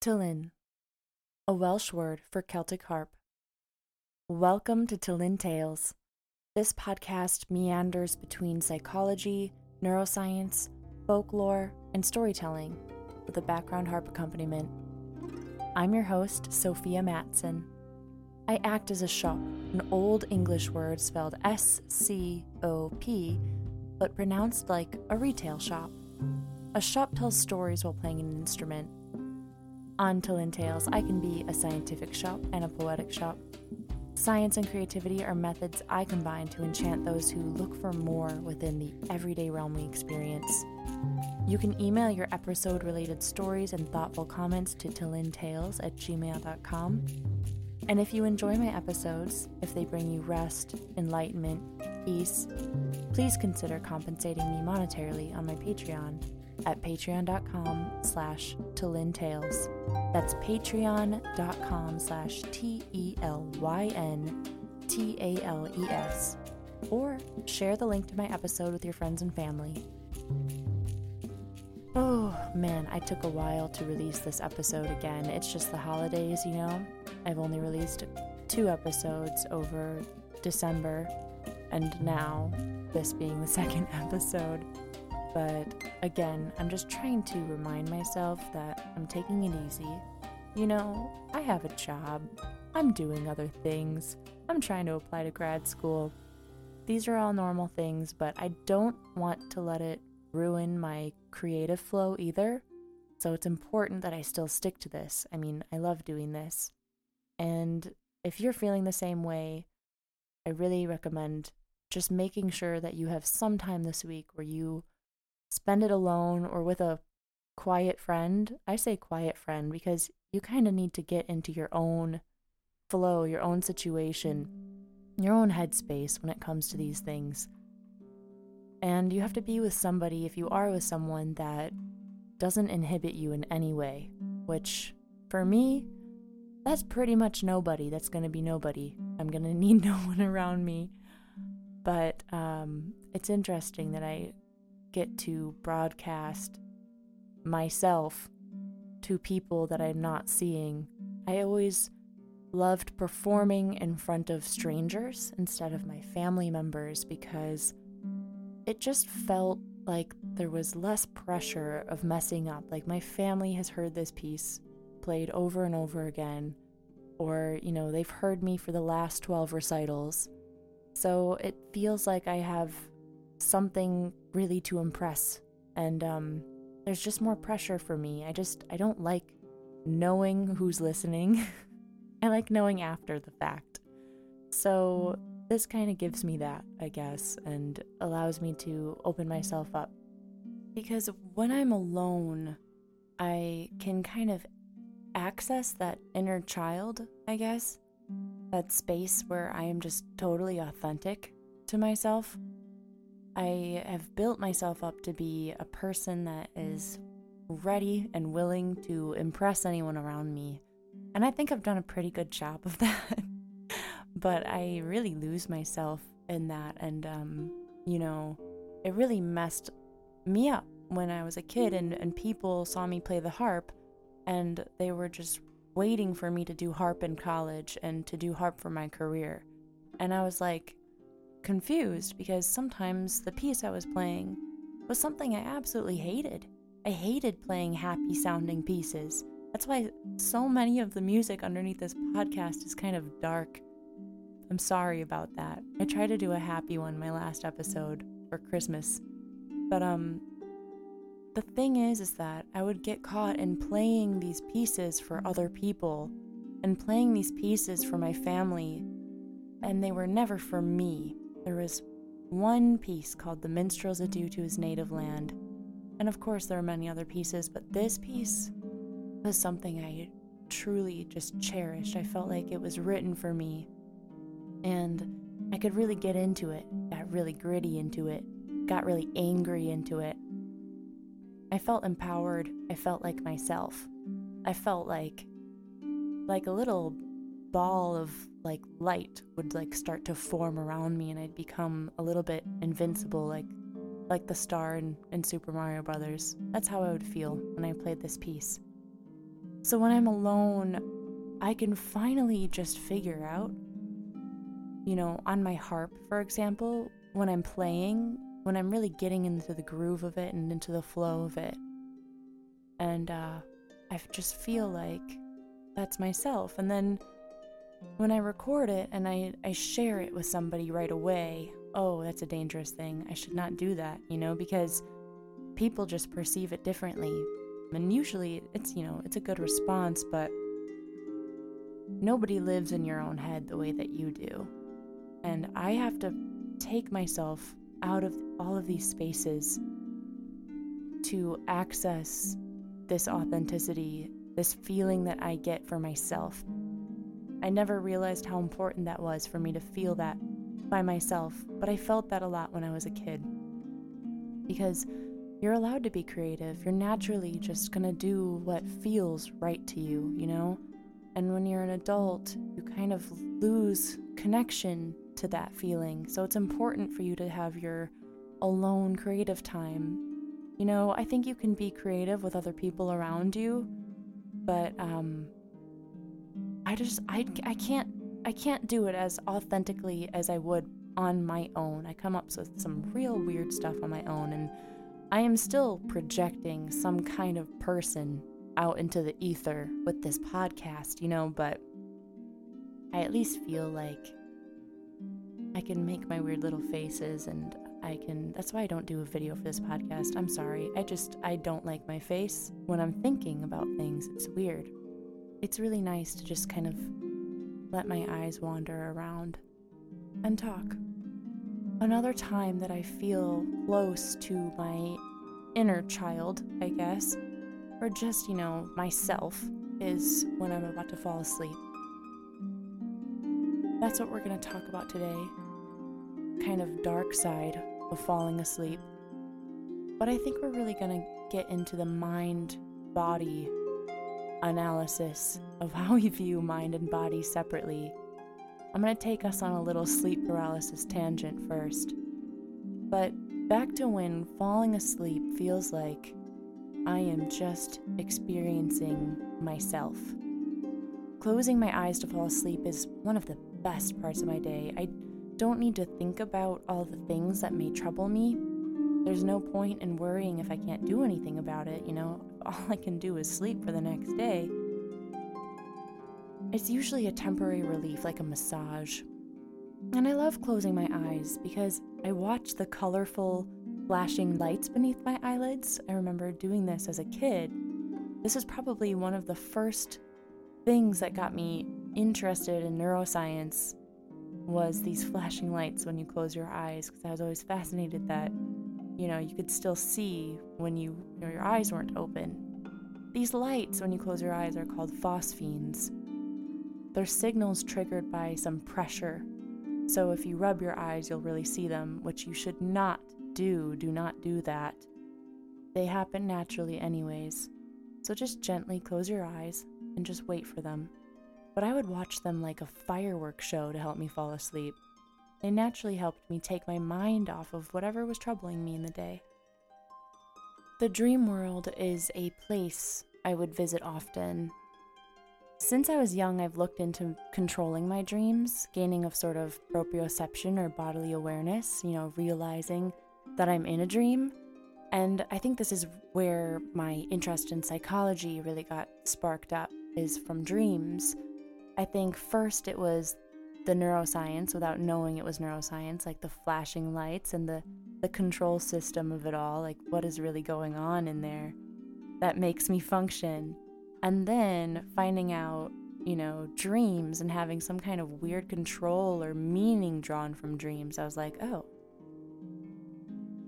Telyn, a Welsh word for Celtic harp. Welcome to Telyn Tales. This podcast meanders between psychology, neuroscience, folklore, and storytelling with a background harp accompaniment. I'm your host, Sophia Matson. I act as a shop, an old English word spelled S C O P, but pronounced like a retail shop. A shop tells stories while playing an instrument on Telyn Tales, I can be a scientific shop and a poetic shop. Science and creativity are methods I combine to enchant those who look for more within the everyday realm we experience. You can email your episode related stories and thoughtful comments to telyntales at gmail.com. And if you enjoy my episodes, if they bring you rest, enlightenment, peace, please consider compensating me monetarily on my Patreon at patreon.com slash telyntales. That's patreon.com slash T-E-L-Y-N-T-A-L-E-S. Or share the link to my episode with your friends and family. Oh man, I took a while to release this episode again. It's just the holidays, you know? I've only released two episodes over December, and now this being the second episode. But again, I'm just trying to remind myself that I'm taking it easy. You know, I have a job, I'm doing other things, I'm trying to apply to grad school. These are all normal things, but I don't want to let it ruin my creative flow either. So it's important that I still stick to this. I mean, I love doing this. And if you're feeling the same way, I really recommend just making sure that you have some time this week where you spend it alone or with a quiet friend. I say quiet friend because you kind of need to get into your own flow, your own situation, your own headspace when it comes to these things. And you have to be with somebody, if you are with someone, that doesn't inhibit you in any way, which for me, that's pretty much nobody. That's going to be nobody. I'm going to need no one around me. But um, it's interesting that I get to broadcast myself to people that I'm not seeing. I always loved performing in front of strangers instead of my family members because it just felt like there was less pressure of messing up. Like my family has heard this piece played over and over again, or, you know, they've heard me for the last 12 recitals. So it feels like I have something really to impress. And um, there's just more pressure for me. I just, I don't like knowing who's listening. I like knowing after the fact. So this kind of gives me that, I guess, and allows me to open myself up. Because when I'm alone, I can kind of access that inner child, I guess, that space where I am just totally authentic to myself. I have built myself up to be a person that is ready and willing to impress anyone around me. And I think I've done a pretty good job of that. but I really lose myself in that. And, um, you know, it really messed me up when I was a kid and, and people saw me play the harp and they were just waiting for me to do harp in college and to do harp for my career. And I was like, confused because sometimes the piece I was playing was something I absolutely hated. I hated playing happy sounding pieces. That's why so many of the music underneath this podcast is kind of dark. I'm sorry about that. I tried to do a happy one my last episode for Christmas. But um the thing is is that I would get caught in playing these pieces for other people and playing these pieces for my family and they were never for me. There was one piece called The Minstrel's Adieu to His Native Land. And of course, there are many other pieces, but this piece was something I truly just cherished. I felt like it was written for me. And I could really get into it, got really gritty into it, got really angry into it. I felt empowered. I felt like myself. I felt like like a little ball of like light would like start to form around me and I'd become a little bit invincible like like the star in, in Super Mario Brothers. That's how I would feel when I played this piece. So when I'm alone, I can finally just figure out, you know, on my harp, for example, when I'm playing, when I'm really getting into the groove of it and into the flow of it. And uh, I just feel like that's myself. And then when I record it and I, I share it with somebody right away, oh, that's a dangerous thing. I should not do that, you know, because people just perceive it differently. And usually it's, you know, it's a good response, but nobody lives in your own head the way that you do. And I have to take myself out of all of these spaces to access this authenticity, this feeling that I get for myself. I never realized how important that was for me to feel that by myself, but I felt that a lot when I was a kid. Because you're allowed to be creative. You're naturally just gonna do what feels right to you, you know? And when you're an adult, you kind of lose connection to that feeling. So it's important for you to have your alone creative time. You know, I think you can be creative with other people around you, but um I just I I can't I can't do it as authentically as I would on my own. I come up with some real weird stuff on my own and I am still projecting some kind of person out into the ether with this podcast, you know, but I at least feel like I can make my weird little faces and I can that's why I don't do a video for this podcast. I'm sorry. I just I don't like my face when I'm thinking about things. It's weird. It's really nice to just kind of let my eyes wander around and talk. Another time that I feel close to my inner child, I guess, or just, you know, myself, is when I'm about to fall asleep. That's what we're going to talk about today. Kind of dark side of falling asleep. But I think we're really going to get into the mind body analysis of how we view mind and body separately I'm going to take us on a little sleep paralysis tangent first. But back to when falling asleep feels like I am just experiencing myself. Closing my eyes to fall asleep is one of the best parts of my day. I don't need to think about all the things that may trouble me. There's no point in worrying if I can't do anything about it, you know? All I can do is sleep for the next day. It's usually a temporary relief, like a massage. And I love closing my eyes because I watch the colorful, flashing lights beneath my eyelids. I remember doing this as a kid. This is probably one of the first things that got me interested in neuroscience was these flashing lights when you close your eyes because I was always fascinated that you know you could still see when you, you know, your eyes weren't open. These lights when you close your eyes are called phosphenes they're signals triggered by some pressure. So if you rub your eyes, you'll really see them, which you should not do. Do not do that. They happen naturally, anyways. So just gently close your eyes and just wait for them. But I would watch them like a fireworks show to help me fall asleep. They naturally helped me take my mind off of whatever was troubling me in the day. The dream world is a place I would visit often since I was young, I've looked into controlling my dreams, gaining a sort of proprioception or bodily awareness, you know, realizing that I'm in a dream. And I think this is where my interest in psychology really got sparked up, is from dreams. I think first it was the neuroscience without knowing it was neuroscience, like the flashing lights and the, the control system of it all, like what is really going on in there that makes me function. And then finding out, you know, dreams and having some kind of weird control or meaning drawn from dreams, I was like, oh.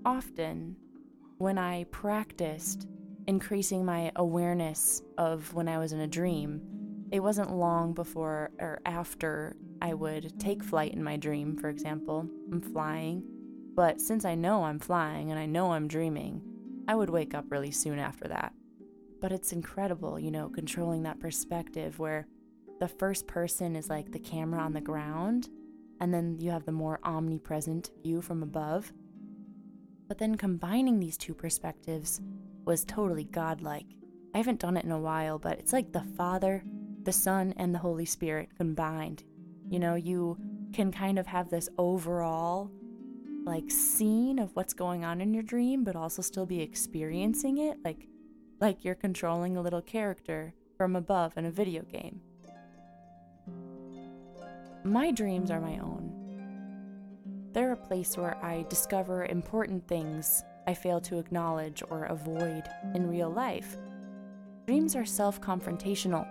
Often, when I practiced increasing my awareness of when I was in a dream, it wasn't long before or after I would take flight in my dream, for example. I'm flying. But since I know I'm flying and I know I'm dreaming, I would wake up really soon after that. But it's incredible, you know, controlling that perspective where the first person is like the camera on the ground, and then you have the more omnipresent view from above. But then combining these two perspectives was totally godlike. I haven't done it in a while, but it's like the Father, the Son, and the Holy Spirit combined. You know, you can kind of have this overall like scene of what's going on in your dream, but also still be experiencing it, like like you're controlling a little character from above in a video game. My dreams are my own. They're a place where I discover important things I fail to acknowledge or avoid in real life. Dreams are self confrontational.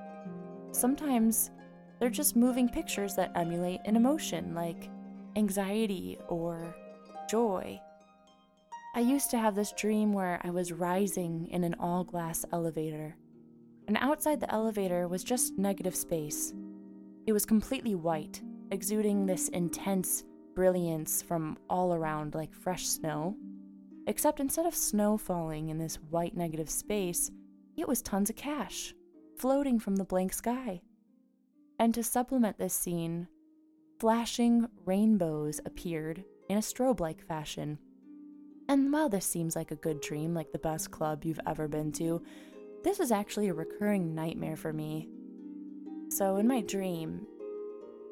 Sometimes they're just moving pictures that emulate an emotion like anxiety or joy. I used to have this dream where I was rising in an all glass elevator, and outside the elevator was just negative space. It was completely white, exuding this intense brilliance from all around like fresh snow. Except instead of snow falling in this white negative space, it was tons of cash floating from the blank sky. And to supplement this scene, flashing rainbows appeared in a strobe like fashion. And while this seems like a good dream, like the best club you've ever been to, this is actually a recurring nightmare for me. So, in my dream,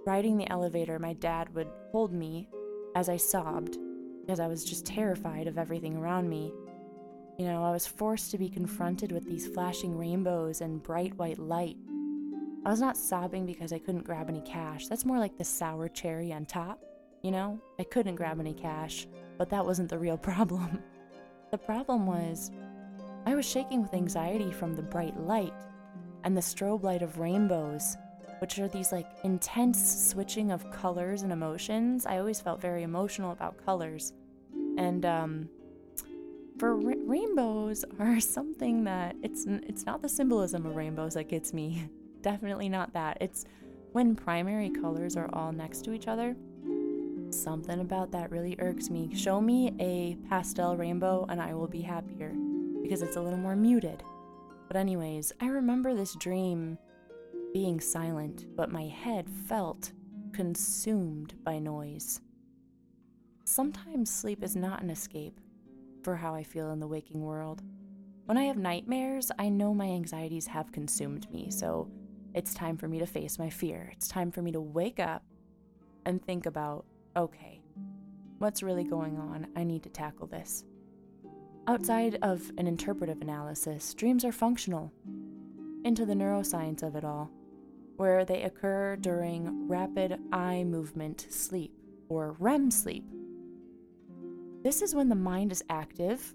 riding the elevator, my dad would hold me as I sobbed because I was just terrified of everything around me. You know, I was forced to be confronted with these flashing rainbows and bright white light. I was not sobbing because I couldn't grab any cash. That's more like the sour cherry on top. You know, I couldn't grab any cash, but that wasn't the real problem. the problem was, I was shaking with anxiety from the bright light and the strobe light of rainbows, which are these like intense switching of colors and emotions. I always felt very emotional about colors. And um, for ra- rainbows are something that it's it's not the symbolism of rainbows that gets me. Definitely not that. It's when primary colors are all next to each other Something about that really irks me. Show me a pastel rainbow and I will be happier because it's a little more muted. But, anyways, I remember this dream being silent, but my head felt consumed by noise. Sometimes sleep is not an escape for how I feel in the waking world. When I have nightmares, I know my anxieties have consumed me, so it's time for me to face my fear. It's time for me to wake up and think about okay, what's really going on? I need to tackle this. Outside of an interpretive analysis, dreams are functional. Into the neuroscience of it all, where they occur during rapid eye movement sleep, or REM sleep. This is when the mind is active,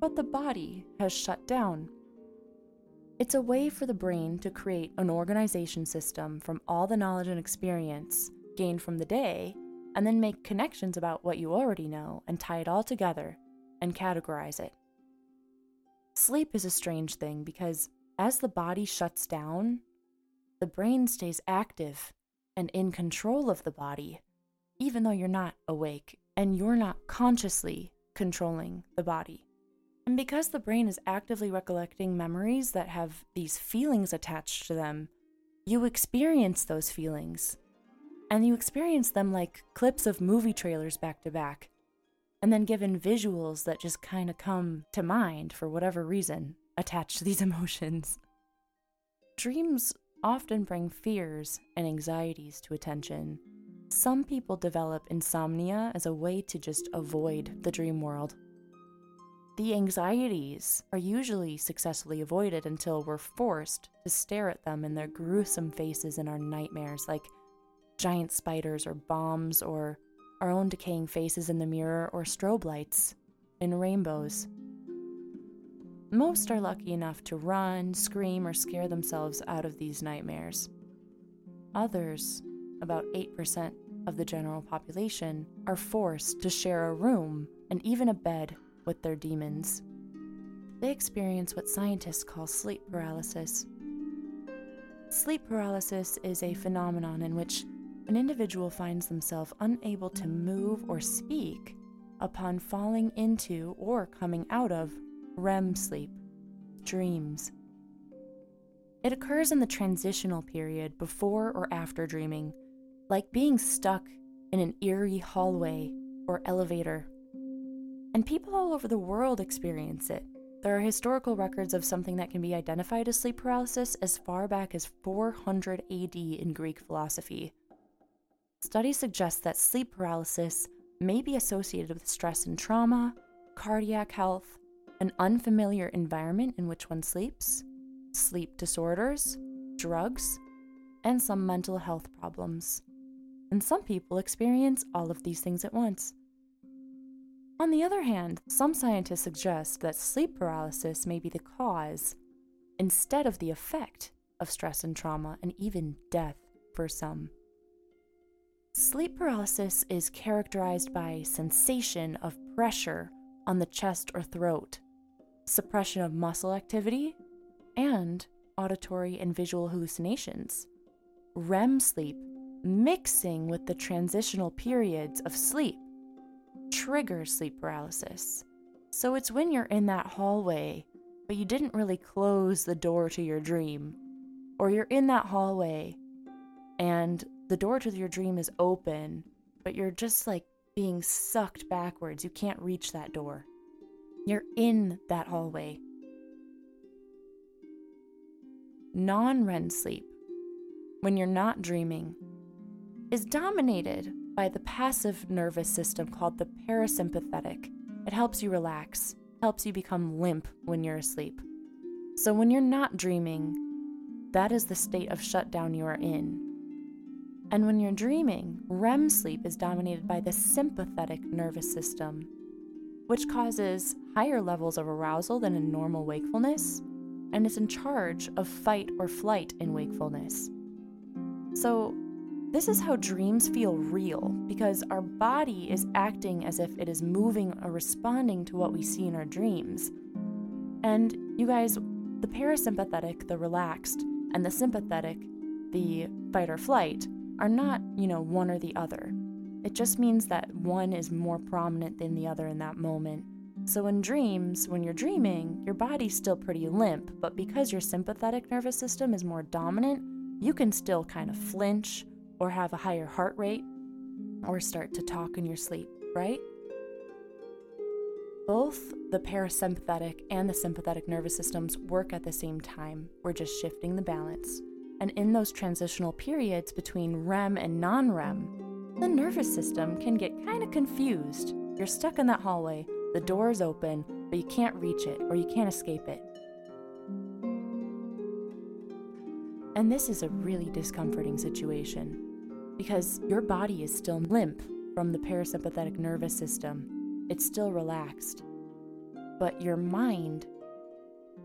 but the body has shut down. It's a way for the brain to create an organization system from all the knowledge and experience gained from the day and then make connections about what you already know and tie it all together and categorize it. Sleep is a strange thing because as the body shuts down, the brain stays active and in control of the body, even though you're not awake and you're not consciously controlling the body. And because the brain is actively recollecting memories that have these feelings attached to them, you experience those feelings and you experience them like clips of movie trailers back to back, and then given visuals that just kind of come to mind for whatever reason attached to these emotions. Dreams often bring fears and anxieties to attention. Some people develop insomnia as a way to just avoid the dream world. The anxieties are usually successfully avoided until we're forced to stare at them in their gruesome faces in our nightmares, like giant spiders or bombs or our own decaying faces in the mirror or strobe lights in rainbows. Most are lucky enough to run, scream, or scare themselves out of these nightmares. Others, about 8% of the general population, are forced to share a room and even a bed with their demons. They experience what scientists call sleep paralysis. Sleep paralysis is a phenomenon in which an individual finds themselves unable to move or speak upon falling into or coming out of REM sleep, dreams. It occurs in the transitional period before or after dreaming, like being stuck in an eerie hallway or elevator. And people all over the world experience it. there are historical records of something that can be identified as sleep paralysis as far back as 400 AD in Greek philosophy. Studies suggest that sleep paralysis may be associated with stress and trauma, cardiac health, an unfamiliar environment in which one sleeps, sleep disorders, drugs, and some mental health problems. And some people experience all of these things at once. On the other hand, some scientists suggest that sleep paralysis may be the cause instead of the effect of stress and trauma and even death for some. Sleep paralysis is characterized by sensation of pressure on the chest or throat, suppression of muscle activity, and auditory and visual hallucinations. REM sleep mixing with the transitional periods of sleep trigger sleep paralysis. So it's when you're in that hallway, but you didn't really close the door to your dream, or you're in that hallway and the door to your dream is open, but you're just like being sucked backwards. You can't reach that door. You're in that hallway. Non REM sleep, when you're not dreaming, is dominated by the passive nervous system called the parasympathetic. It helps you relax, helps you become limp when you're asleep. So when you're not dreaming, that is the state of shutdown you are in. And when you're dreaming, REM sleep is dominated by the sympathetic nervous system, which causes higher levels of arousal than in normal wakefulness, and is in charge of fight or flight in wakefulness. So, this is how dreams feel real because our body is acting as if it is moving or responding to what we see in our dreams. And you guys, the parasympathetic, the relaxed, and the sympathetic, the fight or flight, are not, you know, one or the other. It just means that one is more prominent than the other in that moment. So in dreams, when you're dreaming, your body's still pretty limp, but because your sympathetic nervous system is more dominant, you can still kind of flinch or have a higher heart rate or start to talk in your sleep, right? Both the parasympathetic and the sympathetic nervous systems work at the same time. We're just shifting the balance. And in those transitional periods between REM and non REM, the nervous system can get kind of confused. You're stuck in that hallway, the door is open, but you can't reach it or you can't escape it. And this is a really discomforting situation because your body is still limp from the parasympathetic nervous system. It's still relaxed. But your mind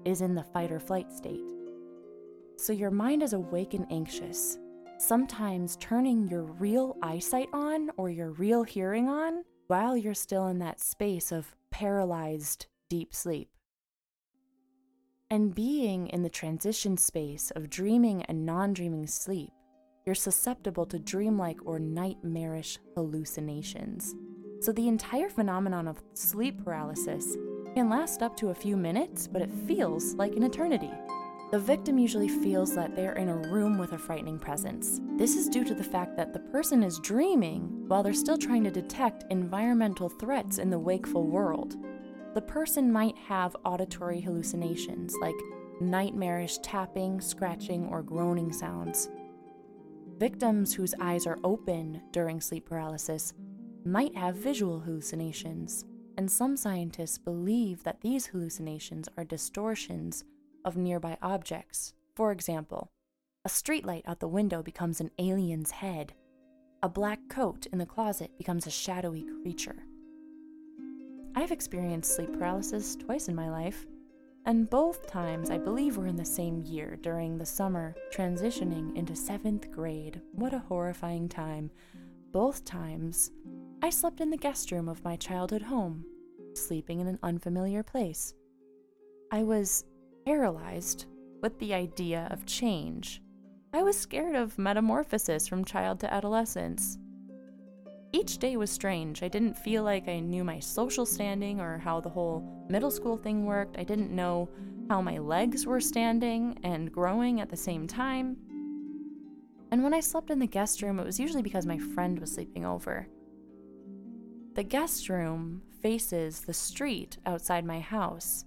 is in the fight or flight state. So your mind is awake and anxious, sometimes turning your real eyesight on or your real hearing on while you're still in that space of paralyzed deep sleep. And being in the transition space of dreaming and non dreaming sleep you're susceptible to dreamlike or nightmarish hallucinations. So, the entire phenomenon of sleep paralysis can last up to a few minutes, but it feels like an eternity. The victim usually feels that they are in a room with a frightening presence. This is due to the fact that the person is dreaming while they're still trying to detect environmental threats in the wakeful world. The person might have auditory hallucinations like nightmarish tapping, scratching, or groaning sounds. Victims whose eyes are open during sleep paralysis might have visual hallucinations, and some scientists believe that these hallucinations are distortions of nearby objects. For example, a streetlight out the window becomes an alien's head. A black coat in the closet becomes a shadowy creature. I've experienced sleep paralysis twice in my life, and both times, I believe, were in the same year during the summer, transitioning into seventh grade. What a horrifying time. Both times, I slept in the guest room of my childhood home, sleeping in an unfamiliar place. I was paralyzed with the idea of change. I was scared of metamorphosis from child to adolescence. Each day was strange. I didn't feel like I knew my social standing or how the whole middle school thing worked. I didn't know how my legs were standing and growing at the same time. And when I slept in the guest room, it was usually because my friend was sleeping over. The guest room faces the street outside my house,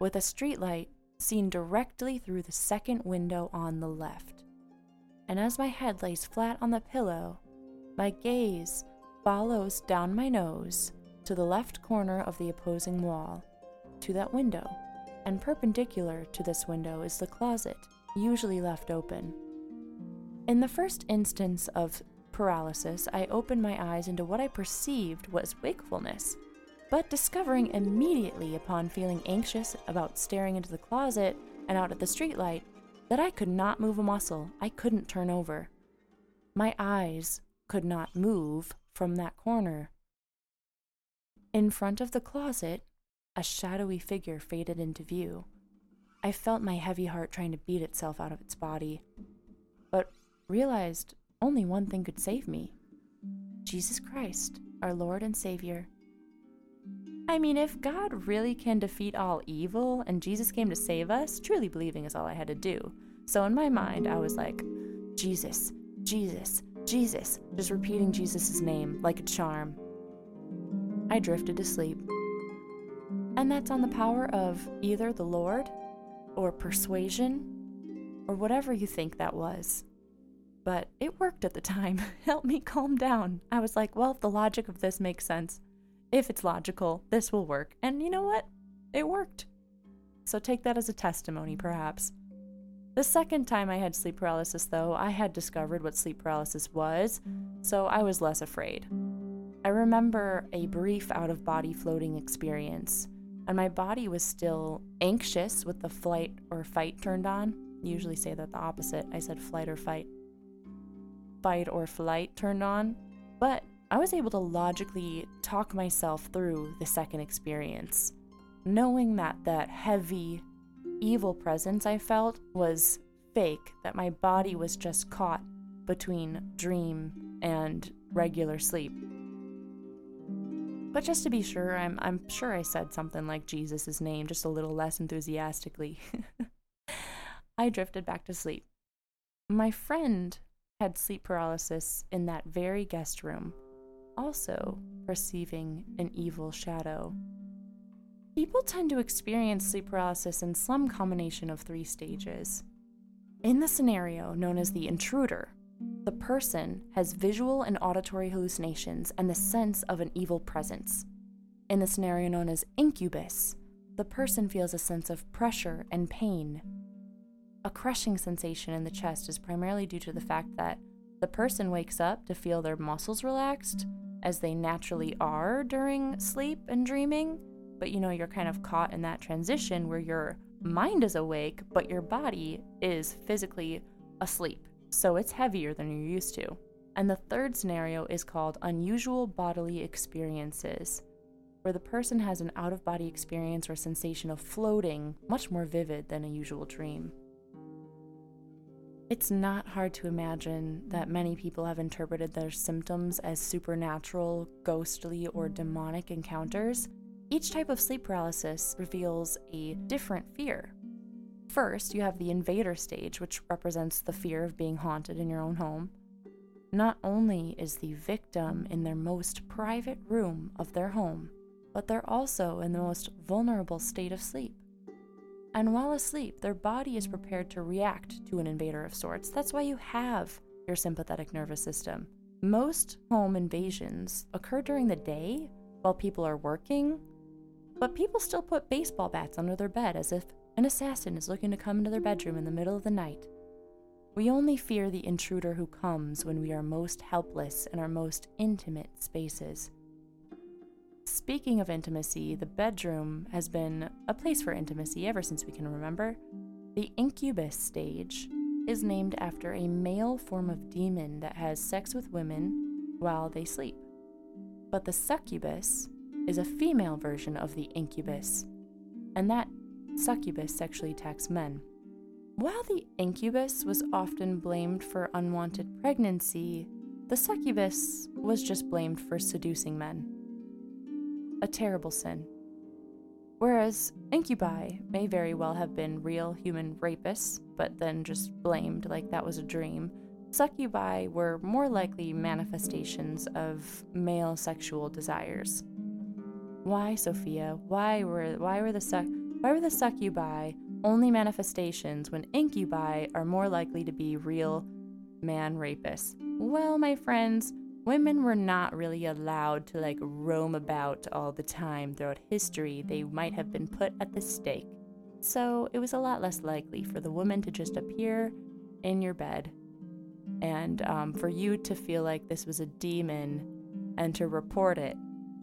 with a streetlight seen directly through the second window on the left. And as my head lays flat on the pillow, my gaze follows down my nose to the left corner of the opposing wall, to that window, and perpendicular to this window is the closet, usually left open. In the first instance of paralysis, I opened my eyes into what I perceived was wakefulness, but discovering immediately upon feeling anxious about staring into the closet and out at the streetlight that I could not move a muscle, I couldn't turn over. My eyes could not move from that corner. In front of the closet, a shadowy figure faded into view. I felt my heavy heart trying to beat itself out of its body, but realized only one thing could save me Jesus Christ, our Lord and Savior. I mean, if God really can defeat all evil and Jesus came to save us, truly believing is all I had to do. So in my mind, I was like, Jesus, Jesus, Jesus, just repeating Jesus' name like a charm. I drifted to sleep. And that's on the power of either the Lord or persuasion or whatever you think that was. But it worked at the time. Helped me calm down. I was like, well, if the logic of this makes sense. If it's logical, this will work. And you know what? It worked. So take that as a testimony, perhaps. The second time I had sleep paralysis, though, I had discovered what sleep paralysis was, so I was less afraid. I remember a brief out of body floating experience, and my body was still anxious with the flight or fight turned on. usually say that the opposite. I said flight or fight. Fight or flight turned on, but I was able to logically talk myself through the second experience, knowing that that heavy, evil presence I felt was fake, that my body was just caught between dream and regular sleep. But just to be sure, I'm, I'm sure I said something like Jesus' name, just a little less enthusiastically. I drifted back to sleep. My friend had sleep paralysis in that very guest room also perceiving an evil shadow. People tend to experience sleep paralysis in some combination of three stages. In the scenario known as the intruder, the person has visual and auditory hallucinations and the sense of an evil presence. In the scenario known as incubus, the person feels a sense of pressure and pain. A crushing sensation in the chest is primarily due to the fact that the person wakes up to feel their muscles relaxed as they naturally are during sleep and dreaming, but you know, you're kind of caught in that transition where your mind is awake, but your body is physically asleep. So it's heavier than you're used to. And the third scenario is called unusual bodily experiences, where the person has an out of body experience or sensation of floating much more vivid than a usual dream. It's not hard to imagine that many people have interpreted their symptoms as supernatural, ghostly, or demonic encounters. Each type of sleep paralysis reveals a different fear. First, you have the invader stage, which represents the fear of being haunted in your own home. Not only is the victim in their most private room of their home, but they're also in the most vulnerable state of sleep and while asleep, their body is prepared to react to an invader of sorts. That's why you have your sympathetic nervous system. Most home invasions occur during the day while people are working, but people still put baseball bats under their bed as if an assassin is looking to come into their bedroom in the middle of the night. We only fear the intruder who comes when we are most helpless in our most intimate spaces. Speaking of intimacy, the bedroom has been a place for intimacy ever since we can remember. The incubus stage is named after a male form of demon that has sex with women while they sleep. But the succubus is a female version of the incubus, and that succubus sexually attacks men. While the incubus was often blamed for unwanted pregnancy, the succubus was just blamed for seducing men a terrible sin. Whereas incubi may very well have been real human rapists, but then just blamed like that was a dream, succubi were more likely manifestations of male sexual desires. Why, Sophia? Why were why were the suck Why were the succubi only manifestations when incubi are more likely to be real man rapists? Well, my friends, women were not really allowed to like roam about all the time throughout history. They might have been put at the stake. So it was a lot less likely for the woman to just appear in your bed and um, for you to feel like this was a demon and to report it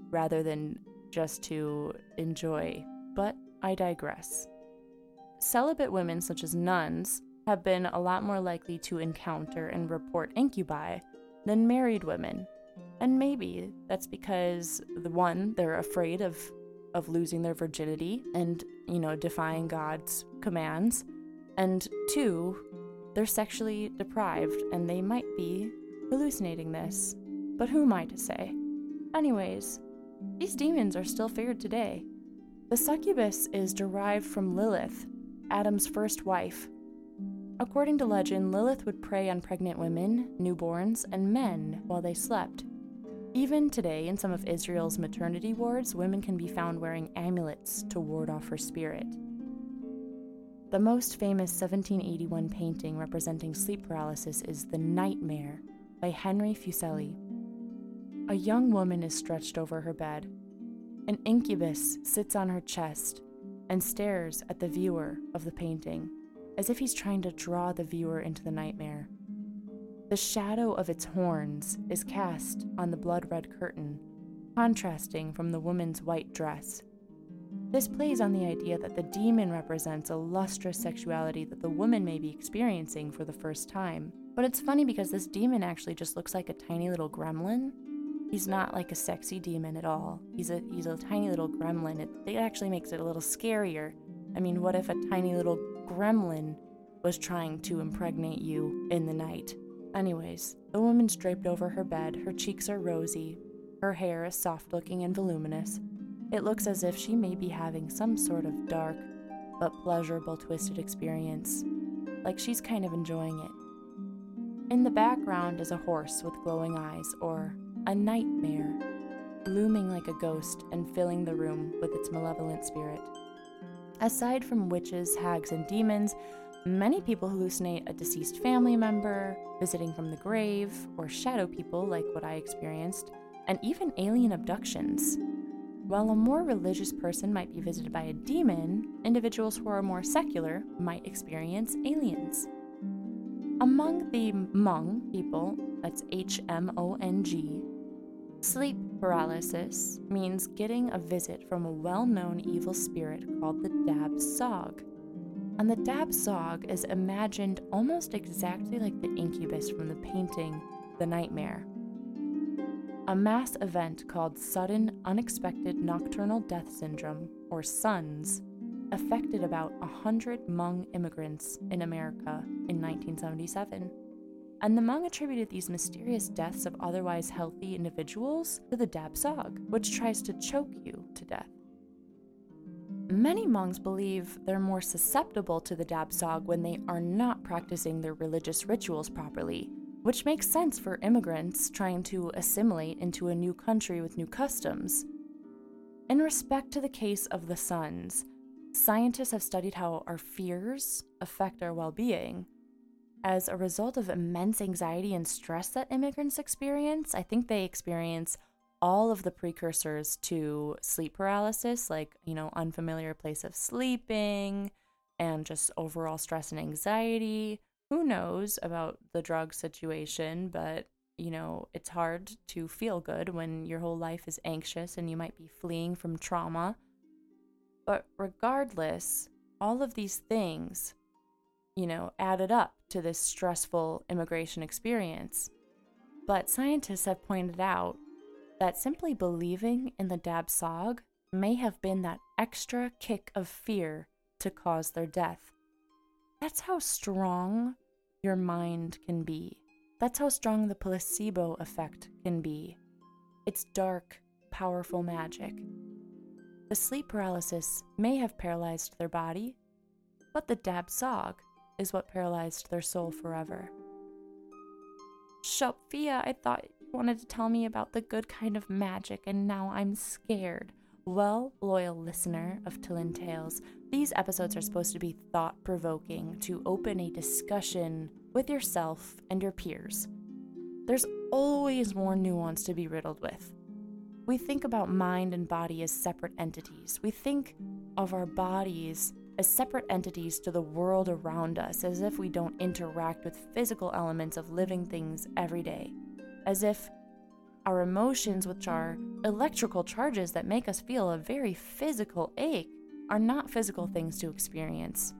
rather than just to enjoy. But I digress. Celibate women, such as nuns, have been a lot more likely to encounter and report incubi than married women. And maybe that's because the one, they're afraid of of losing their virginity and, you know, defying God's commands. And two, they're sexually deprived and they might be hallucinating this. But who am I to say? Anyways, these demons are still feared today. The succubus is derived from Lilith, Adam's first wife. According to legend, Lilith would prey on pregnant women, newborns, and men while they slept. Even today, in some of Israel's maternity wards, women can be found wearing amulets to ward off her spirit. The most famous 1781 painting representing sleep paralysis is The Nightmare by Henry Fuseli. A young woman is stretched over her bed. An incubus sits on her chest and stares at the viewer of the painting, as if he's trying to draw the viewer into the nightmare. The shadow of its horns is cast on the blood red curtain, contrasting from the woman's white dress. This plays on the idea that the demon represents a lustrous sexuality that the woman may be experiencing for the first time. But it's funny because this demon actually just looks like a tiny little gremlin. He's not like a sexy demon at all. He's a he's a tiny little gremlin. It, it actually makes it a little scarier. I mean, what if a tiny little gremlin was trying to impregnate you in the night? Anyways, the woman's draped over her bed, her cheeks are rosy, her hair is soft looking and voluminous, it looks as if she may be having some sort of dark but pleasurable twisted experience, like she's kind of enjoying it. In the background is a horse with glowing eyes, or a nightmare, looming like a ghost and filling the room with its malevolent spirit. Aside from witches, hags, and demons, many people hallucinate a deceased family member, visiting from the grave, or shadow people like what I experienced, and even alien abductions. While a more religious person might be visited by a demon, individuals who are more secular might experience aliens. Among the Hmong people, that's H M O N G, sleep paralysis means getting a visit from a well known evil spirit called the Dab Sog. And the Dab Sog is imagined almost exactly like the incubus from the painting The Nightmare. A mass event called Sudden Unexpected Nocturnal Death Syndrome, or SUNS, affected about 100 Hmong immigrants in America in 1977. And the Hmong attributed these mysterious deaths of otherwise healthy individuals to the Dabsog, which tries to choke you to death. Many Hmongs believe they're more susceptible to the Dabsog when they are not practicing their religious rituals properly, which makes sense for immigrants trying to assimilate into a new country with new customs. In respect to the case of the SUNS, scientists have studied how our fears affect our well being. As a result of immense anxiety and stress that immigrants experience, I think they experience all of the precursors to sleep paralysis, like, you know, unfamiliar place of sleeping and just overall stress and anxiety, who knows about the drug situation, but you know, it's hard to feel good when your whole life is anxious and you might be fleeing from trauma. But regardless, all of these things, you know, added up to this stressful immigration experience. But scientists have pointed out that simply believing in the Dab Sog may have been that extra kick of fear to cause their death. That's how strong your mind can be. That's how strong the placebo effect can be. It's dark, powerful magic. The sleep paralysis may have paralyzed their body, but the Dab Sog is what paralyzed their soul forever. Sophia, I thought you wanted to tell me about the good kind of magic, and now I'm scared. Well, loyal listener of Telyn Tales, these episodes are supposed to be thought provoking to open a discussion with yourself and your peers. There's always more nuance to be riddled with. We think about mind and body as separate entities. We think of our bodies as separate entities to the world around us, as if we don't interact with physical elements of living things every day, as if our emotions, which are electrical charges that make us feel a very physical ache, are not physical things to experience.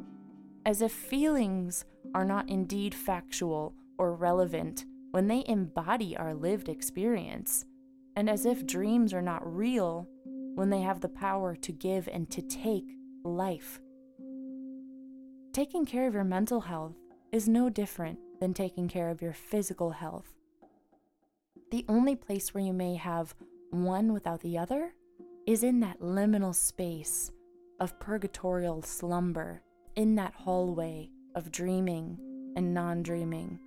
As if feelings are not indeed factual or relevant when they embody our lived experience. And as if dreams are not real when they have the power to give and to take life. Taking care of your mental health is no different than taking care of your physical health. The only place where you may have one without the other is in that liminal space of purgatorial slumber, in that hallway of dreaming and non dreaming,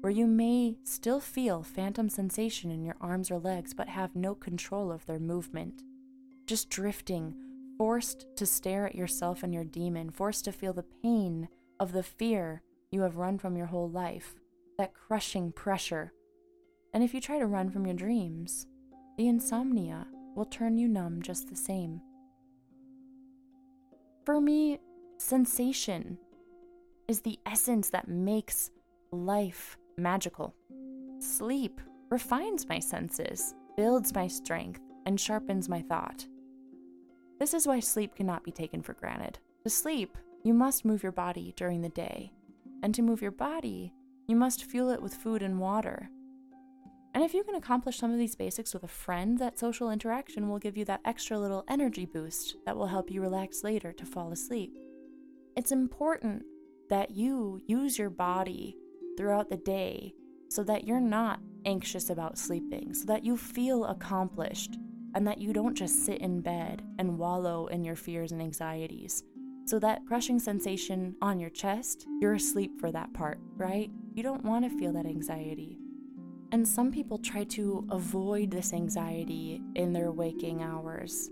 where you may still feel phantom sensation in your arms or legs but have no control of their movement. Just drifting, forced to stare at yourself and your demon, forced to feel the pain of the fear you have run from your whole life, that crushing pressure and if you try to run from your dreams, the insomnia will turn you numb just the same. For me, sensation is the essence that makes life magical. Sleep refines my senses, builds my strength, and sharpens my thought. This is why sleep cannot be taken for granted. To sleep, you must move your body during the day. And to move your body, you must fuel it with food and water. And if you can accomplish some of these basics with a friend, that social interaction will give you that extra little energy boost that will help you relax later to fall asleep. It's important that you use your body throughout the day so that you're not anxious about sleeping, so that you feel accomplished, and that you don't just sit in bed and wallow in your fears and anxieties. So, that crushing sensation on your chest, you're asleep for that part, right? You don't want to feel that anxiety. And some people try to avoid this anxiety in their waking hours.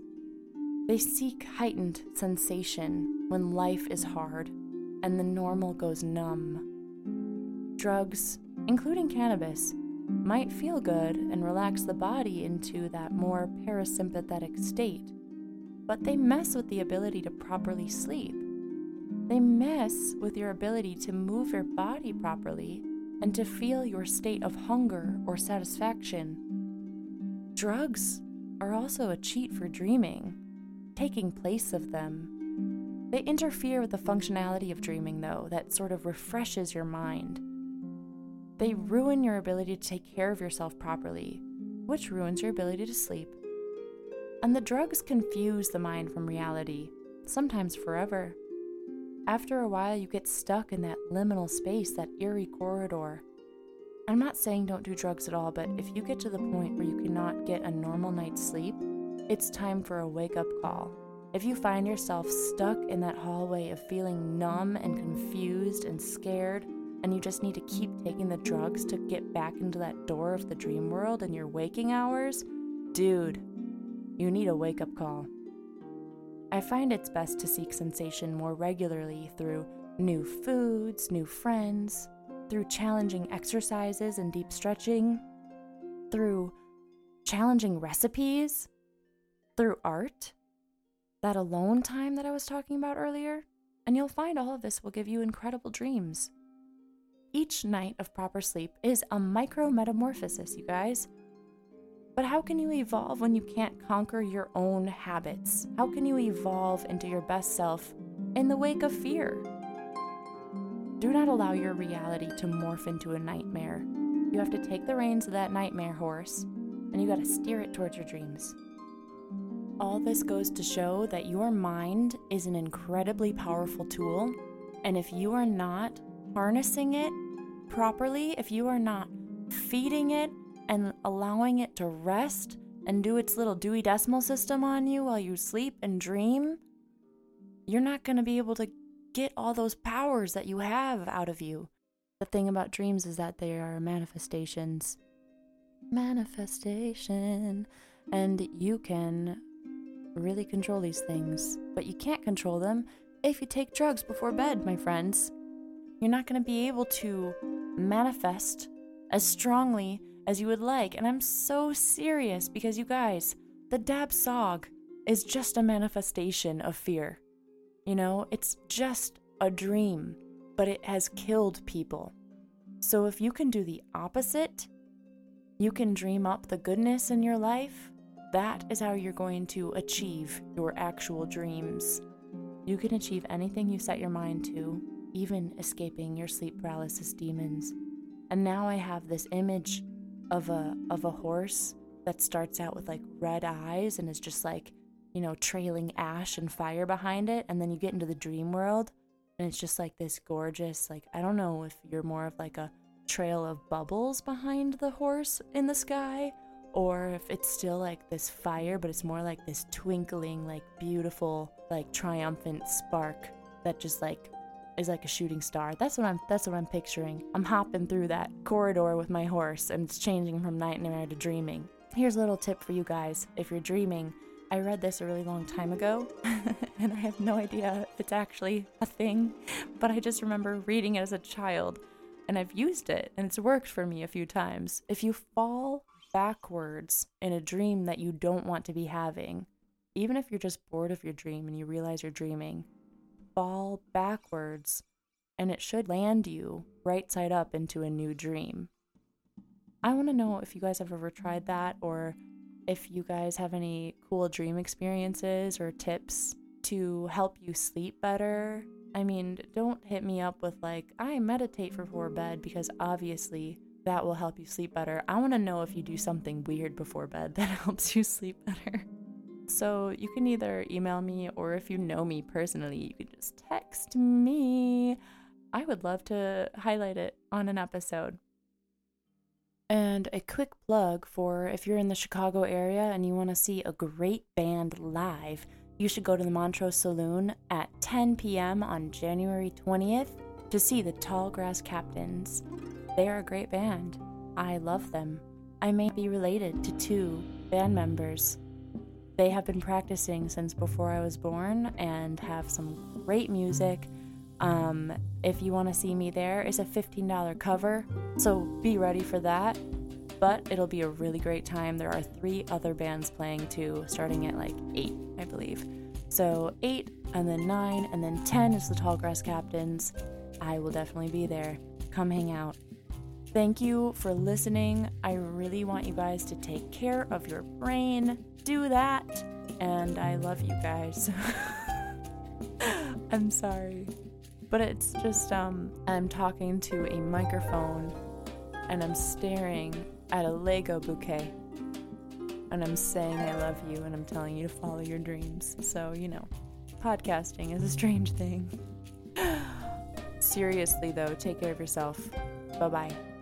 They seek heightened sensation when life is hard and the normal goes numb. Drugs, including cannabis, might feel good and relax the body into that more parasympathetic state, but they mess with the ability to properly sleep. They mess with your ability to move your body properly and to feel your state of hunger or satisfaction. Drugs are also a cheat for dreaming, taking place of them. They interfere with the functionality of dreaming, though, that sort of refreshes your mind. They ruin your ability to take care of yourself properly, which ruins your ability to sleep. And the drugs confuse the mind from reality, sometimes forever. After a while, you get stuck in that liminal space, that eerie corridor. I'm not saying don't do drugs at all, but if you get to the point where you cannot get a normal night's sleep, it's time for a wake up call. If you find yourself stuck in that hallway of feeling numb and confused and scared, and you just need to keep taking the drugs to get back into that door of the dream world in your waking hours, dude, you need a wake up call. I find it's best to seek sensation more regularly through new foods, new friends, through challenging exercises and deep stretching, through challenging recipes, through art, that alone time that I was talking about earlier, and you'll find all of this will give you incredible dreams. Each night of proper sleep is a micro metamorphosis, you guys. But how can you evolve when you can't conquer your own habits? How can you evolve into your best self in the wake of fear? Do not allow your reality to morph into a nightmare. You have to take the reins of that nightmare horse and you got to steer it towards your dreams. All this goes to show that your mind is an incredibly powerful tool, and if you are not harnessing it properly, if you are not feeding it and allowing it to rest and do its little Dewey Decimal System on you while you sleep and dream, you're not going to be able to get all those powers that you have out of you. The thing about dreams is that they are manifestations. Manifestation. And you can really control these things, but you can't control them if you take drugs before bed, my friends. You're not going to be able to manifest as strongly as you would like. And I'm so serious because you guys, the Dab Tsog is just a manifestation of fear. You know, it's just a dream, but it has killed people. So if you can do the opposite, you can dream up the goodness in your life. That is how you're going to achieve your actual dreams. You can achieve anything you set your mind to, even escaping your sleep paralysis demons. And now I have this image of a of a horse that starts out with like red eyes and is just like, you know, trailing ash and fire behind it and then you get into the dream world and it's just like this gorgeous like I don't know if you're more of like a trail of bubbles behind the horse in the sky or if it's still like this fire but it's more like this twinkling like beautiful like triumphant spark that just like is like a shooting star. That's what I'm that's what I'm picturing. I'm hopping through that corridor with my horse and it's changing from nightmare to dreaming. Here's a little tip for you guys. If you're dreaming, I read this a really long time ago and I have no idea if it's actually a thing, but I just remember reading it as a child and I've used it and it's worked for me a few times. If you fall backwards in a dream that you don't want to be having, even if you're just bored of your dream and you realize you're dreaming, fall backwards and it should land you right side up into a new dream. I want to know if you guys have ever tried that or if you guys have any cool dream experiences or tips to help you sleep better. I mean, don't hit me up with like, I meditate before bed because obviously that will help you sleep better. I want to know if you do something weird before bed that helps you sleep better. So you can either email me or if you know me personally, you can just text me. I would love to highlight it on an episode. And a quick plug for if you're in the Chicago area and you want to see a great band live, you should go to the Montrose Saloon at 10 p.m. on January 20th to see the Tallgrass Captains. They are a great band. I love them. I may be related to two band members they have been practicing since before I was born and have some great music. Um, if you want to see me there, it's a $15 cover, so be ready for that. But it'll be a really great time. There are three other bands playing too, starting at like 8, I believe. So 8, and then 9, and then 10 is the Tallgrass Captains. I will definitely be there. Come hang out. Thank you for listening. I really want you guys to take care of your brain do that. And I love you guys. I'm sorry. But it's just, um, I'm talking to a microphone and I'm staring at a Lego bouquet. And I'm saying I love you and I'm telling you to follow your dreams. So, you know, podcasting is a strange thing. Seriously, though, take care of yourself. Bye bye.